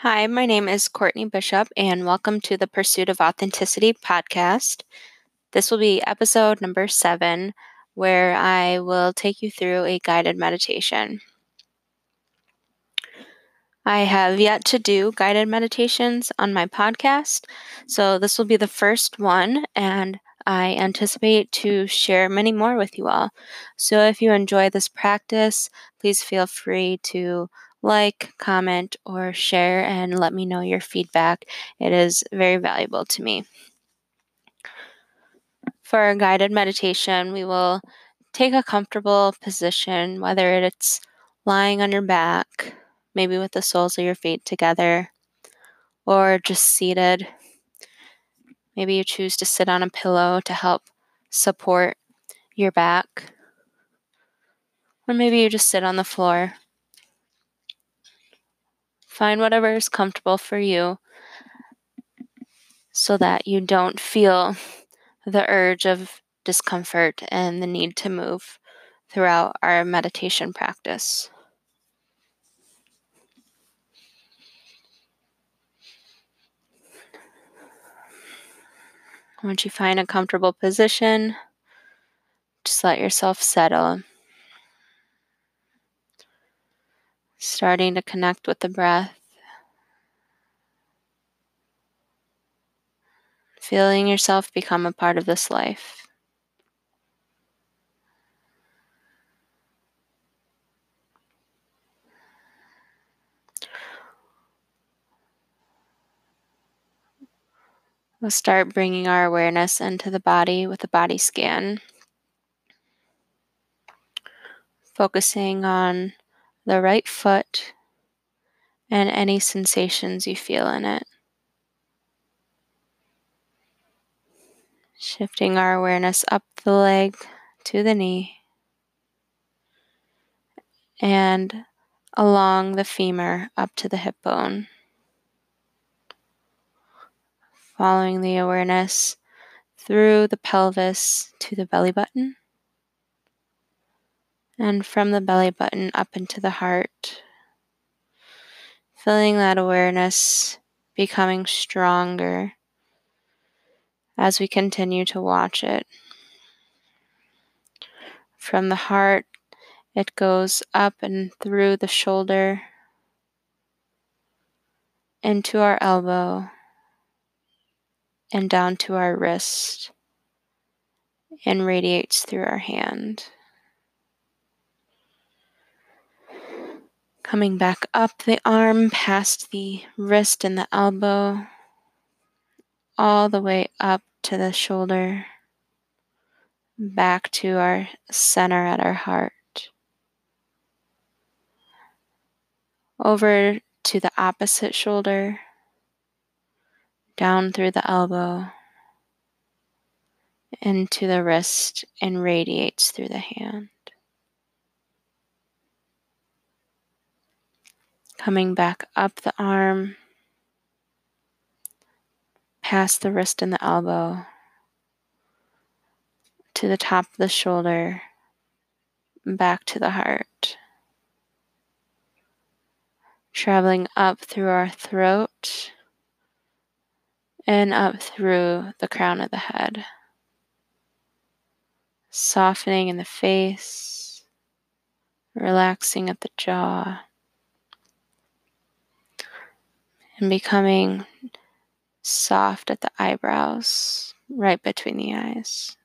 Hi, my name is Courtney Bishop, and welcome to the Pursuit of Authenticity podcast. This will be episode number seven, where I will take you through a guided meditation. I have yet to do guided meditations on my podcast, so this will be the first one, and I anticipate to share many more with you all. So if you enjoy this practice, please feel free to like, comment, or share and let me know your feedback. It is very valuable to me. For a guided meditation, we will take a comfortable position, whether it's lying on your back, maybe with the soles of your feet together, or just seated. Maybe you choose to sit on a pillow to help support your back. Or maybe you just sit on the floor. Find whatever is comfortable for you so that you don't feel the urge of discomfort and the need to move throughout our meditation practice. Once you find a comfortable position, just let yourself settle. starting to connect with the breath, feeling yourself become a part of this life. We'll start bringing our awareness into the body with a body scan, focusing on the right foot, and any sensations you feel in it. Shifting our awareness up the leg to the knee and along the femur up to the hip bone. Following the awareness through the pelvis to the belly button and from the belly button up into the heart. Feeling that awareness becoming stronger as we continue to watch it. From the heart, it goes up and through the shoulder into our elbow and down to our wrist and radiates through our hand. Coming back up the arm past the wrist and the elbow, all the way up to the shoulder, back to our center at our heart. Over to the opposite shoulder, down through the elbow, into the wrist, and radiates through the hand. coming back up the arm, past the wrist and the elbow, to the top of the shoulder, back to the heart. Traveling up through our throat and up through the crown of the head. Softening in the face, relaxing at the jaw. and becoming soft at the eyebrows, right between the eyes.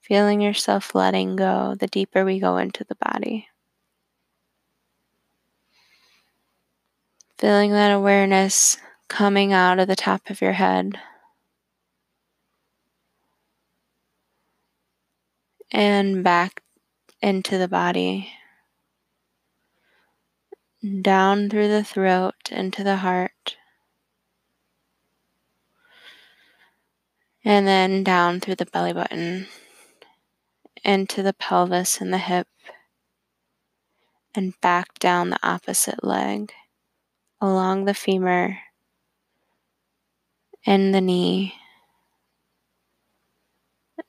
Feeling yourself letting go the deeper we go into the body. Feeling that awareness coming out of the top of your head. And back into the body down through the throat into the heart, and then down through the belly button into the pelvis and the hip, and back down the opposite leg along the femur and the knee,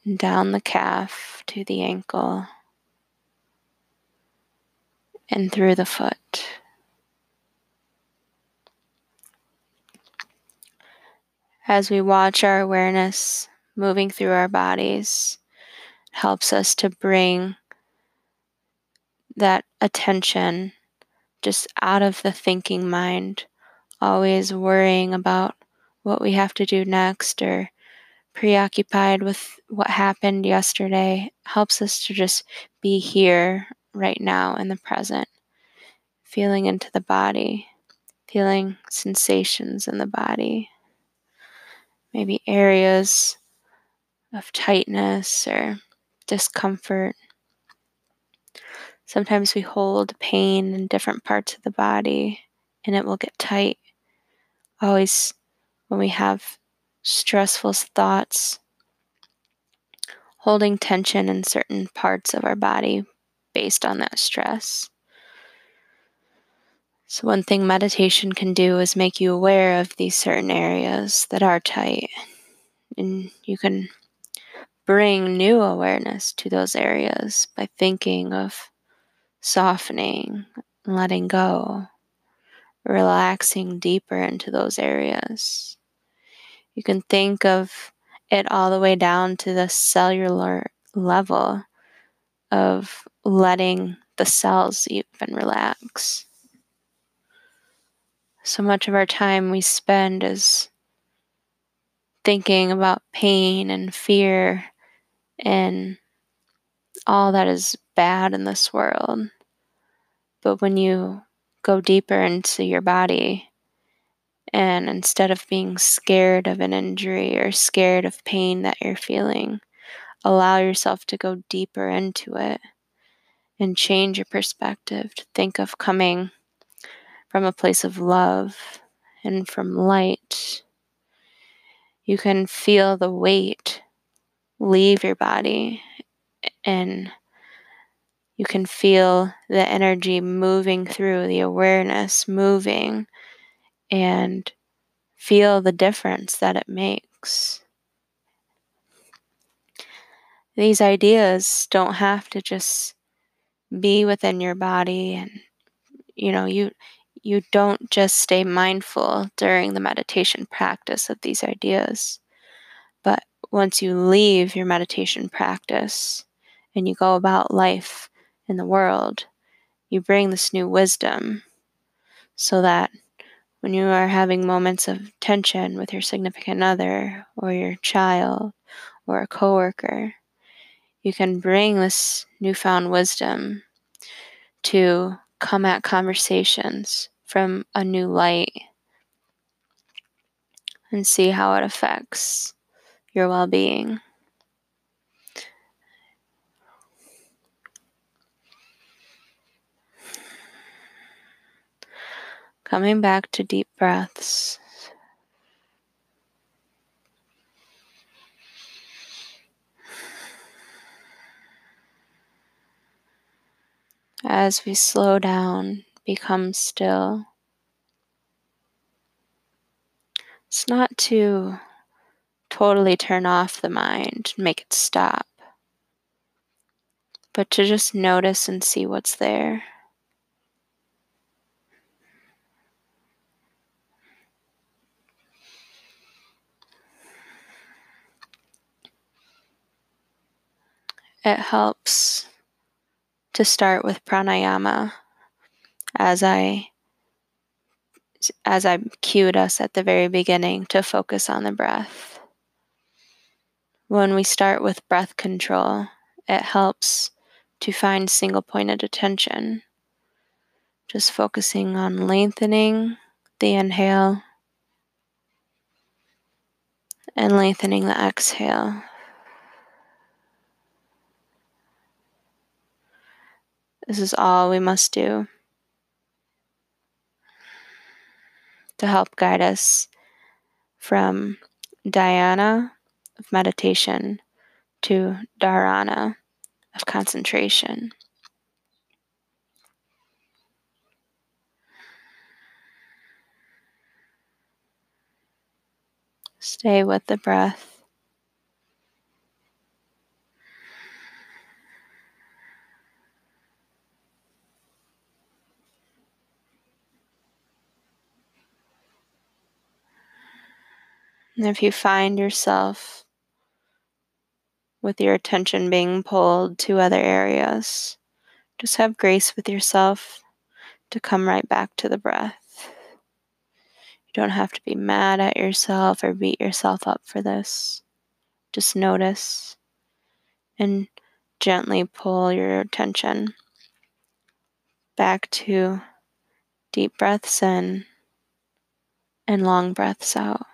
and down the calf to the ankle, and through the foot. As we watch our awareness moving through our bodies, It helps us to bring that attention just out of the thinking mind, always worrying about what we have to do next or preoccupied with what happened yesterday, helps us to just be here right now in the present, feeling into the body, feeling sensations in the body, maybe areas of tightness or discomfort. Sometimes we hold pain in different parts of the body and it will get tight. Always, when we have stressful thoughts, holding tension in certain parts of our body based on that stress. So, one thing meditation can do is make you aware of these certain areas that are tight. And you can bring new awareness to those areas by thinking of softening, letting go, relaxing deeper into those areas. You can think of it all the way down to the cellular level of letting the cells even relax. So much of our time we spend is thinking about pain and fear and all that is bad in this world. But when you go deeper into your body, and instead of being scared of an injury or scared of pain that you're feeling, allow yourself to go deeper into it and change your perspective to think of coming from a place of love and from light. You can feel the weight leave your body and you can feel the energy moving through the awareness moving and feel the difference that it makes. These ideas don't have to just be within your body and you know you you don't just stay mindful during the meditation practice of these ideas but once you leave your meditation practice and you go about life in the world, you bring this new wisdom so that when you are having moments of tension with your significant other or your child or a coworker, you can bring this newfound wisdom to come at conversations from a new light and see how it affects your well being. Coming back to deep breaths. As we slow down, become still. It's not to totally turn off the mind, make it stop, but to just notice and see what's there. It helps to start with pranayama as I as I cued us at the very beginning to focus on the breath. When we start with breath control, it helps to find single pointed attention. Just focusing on lengthening the inhale and lengthening the exhale. This is all we must do to help guide us from dhyana of meditation to dharana of concentration. Stay with the breath. And if you find yourself with your attention being pulled to other areas, just have grace with yourself to come right back to the breath. You don't have to be mad at yourself or beat yourself up for this. Just notice and gently pull your attention back to deep breaths in and long breaths out.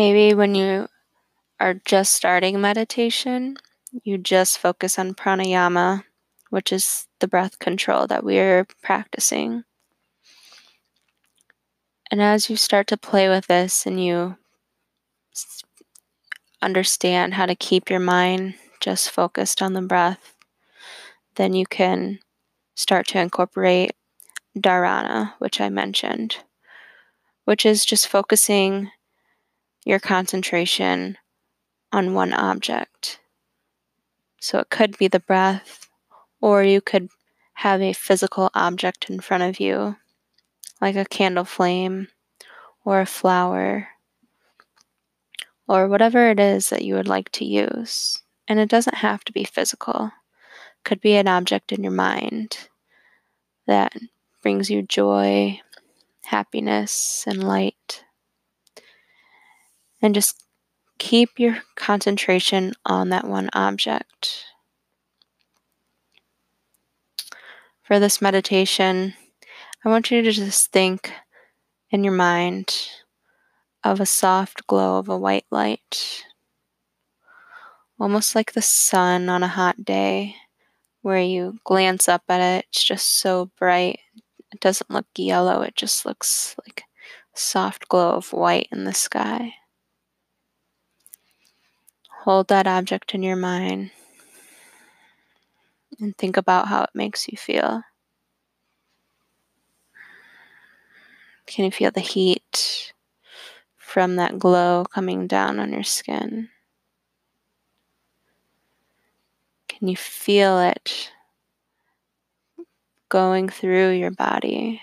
Maybe when you are just starting meditation, you just focus on pranayama, which is the breath control that we are practicing. And as you start to play with this and you understand how to keep your mind just focused on the breath, then you can start to incorporate dharana, which I mentioned, which is just focusing your concentration on one object. So it could be the breath, or you could have a physical object in front of you, like a candle flame or a flower, or whatever it is that you would like to use. And it doesn't have to be physical, it could be an object in your mind that brings you joy, happiness, and light and just keep your concentration on that one object. For this meditation, I want you to just think in your mind of a soft glow of a white light, almost like the sun on a hot day, where you glance up at it, it's just so bright. It doesn't look yellow, it just looks like a soft glow of white in the sky. Hold that object in your mind and think about how it makes you feel. Can you feel the heat from that glow coming down on your skin? Can you feel it going through your body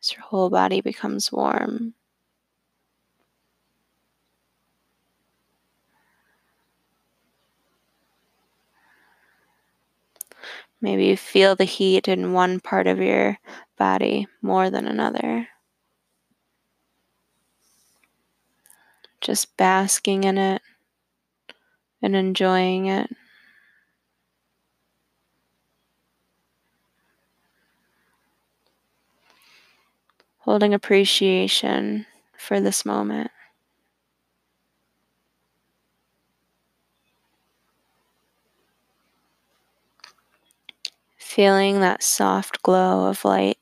as your whole body becomes warm? Maybe you feel the heat in one part of your body more than another. Just basking in it and enjoying it. Holding appreciation for this moment. Feeling that soft glow of light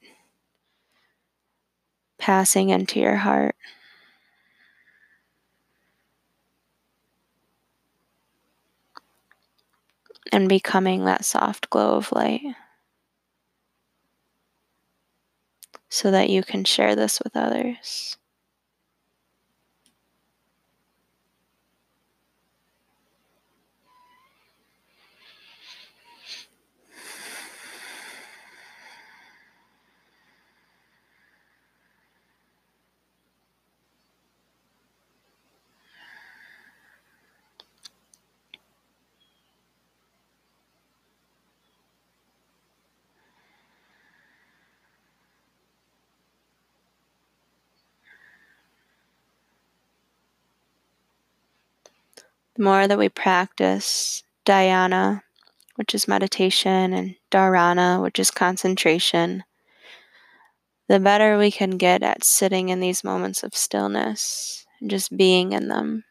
passing into your heart. And becoming that soft glow of light so that you can share this with others. The more that we practice dhyana, which is meditation, and dharana, which is concentration, the better we can get at sitting in these moments of stillness and just being in them.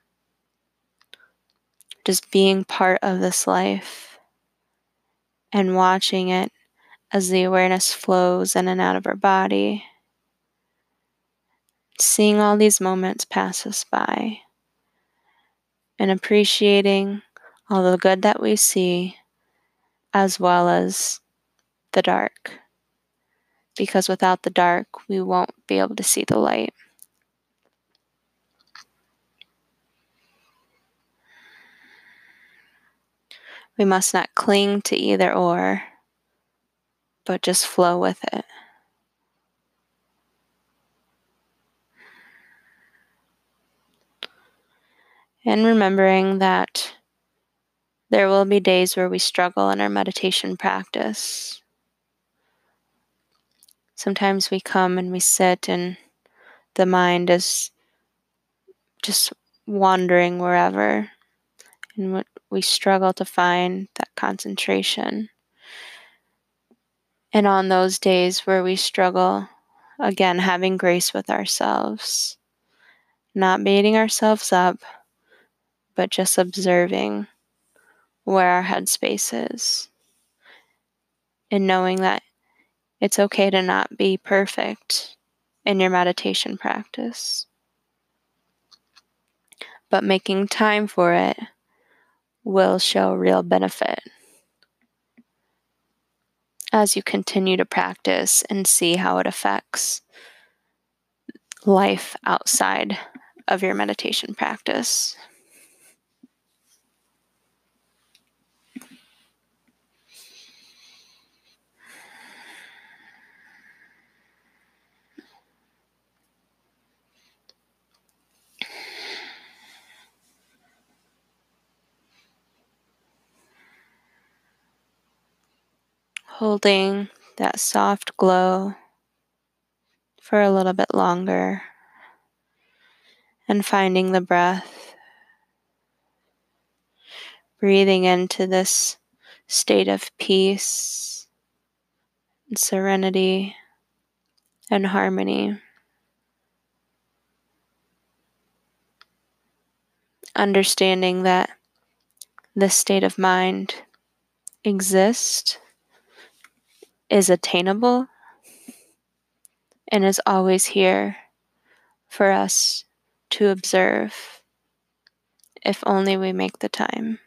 Just being part of this life and watching it as the awareness flows in and out of our body. Seeing all these moments pass us by and appreciating all the good that we see as well as the dark. Because without the dark, we won't be able to see the light. We must not cling to either or, but just flow with it. And remembering that there will be days where we struggle in our meditation practice. Sometimes we come and we sit, and the mind is just wandering wherever, and we struggle to find that concentration. And on those days where we struggle, again, having grace with ourselves, not beating ourselves up, but just observing where our headspace is. And knowing that it's okay to not be perfect in your meditation practice. But making time for it will show real benefit as you continue to practice and see how it affects life outside of your meditation practice. Holding that soft glow for a little bit longer and finding the breath, breathing into this state of peace and serenity and harmony. Understanding that this state of mind exists is attainable and is always here for us to observe if only we make the time.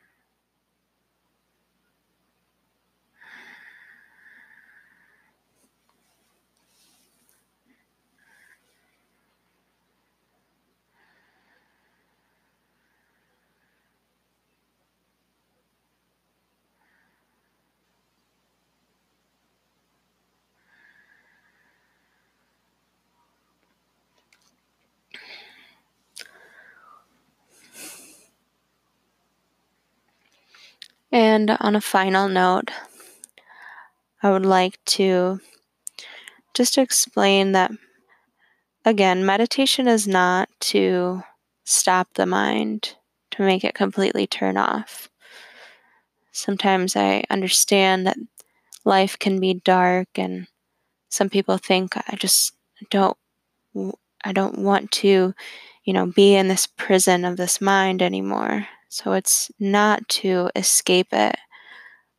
And on a final note, I would like to just explain that again, meditation is not to stop the mind, to make it completely turn off. Sometimes I understand that life can be dark and some people think I just don't I don't want to, you know, be in this prison of this mind anymore. So it's not to escape it,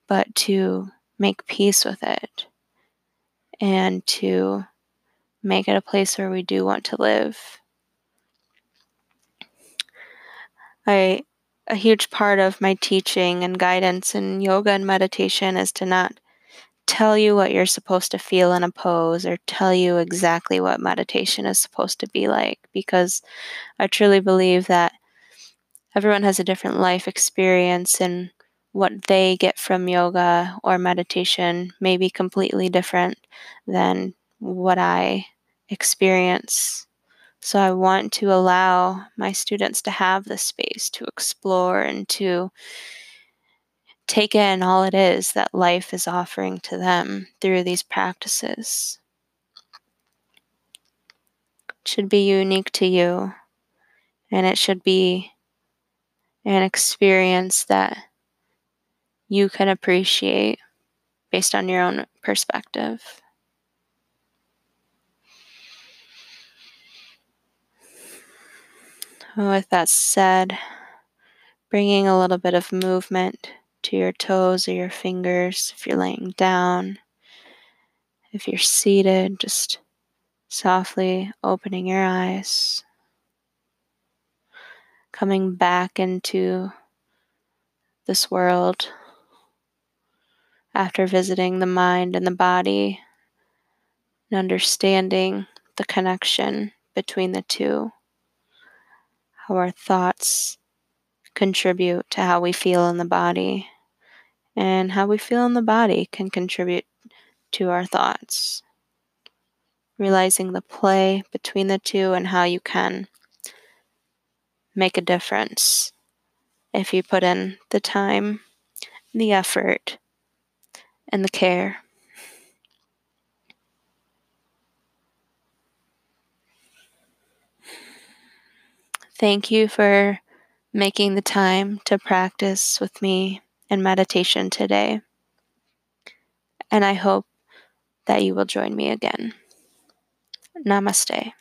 but to make peace with it and to make it a place where we do want to live. I a huge part of my teaching and guidance in yoga and meditation is to not tell you what you're supposed to feel in a pose or tell you exactly what meditation is supposed to be like because I truly believe that everyone has a different life experience and what they get from yoga or meditation may be completely different than what I experience. So I want to allow my students to have the space to explore and to take in all it is that life is offering to them through these practices. It should be unique to you and it should be an experience that you can appreciate based on your own perspective. With that said, bringing a little bit of movement to your toes or your fingers if you're laying down. If you're seated, just softly opening your eyes, coming back into this world after visiting the mind and the body and understanding the connection between the two, how our thoughts contribute to how we feel in the body, and how we feel in the body can contribute to our thoughts. Realizing the play between the two and how you can make a difference if you put in the time, the effort, and the care. Thank you for making the time to practice with me in meditation today. And I hope that you will join me again. Namaste.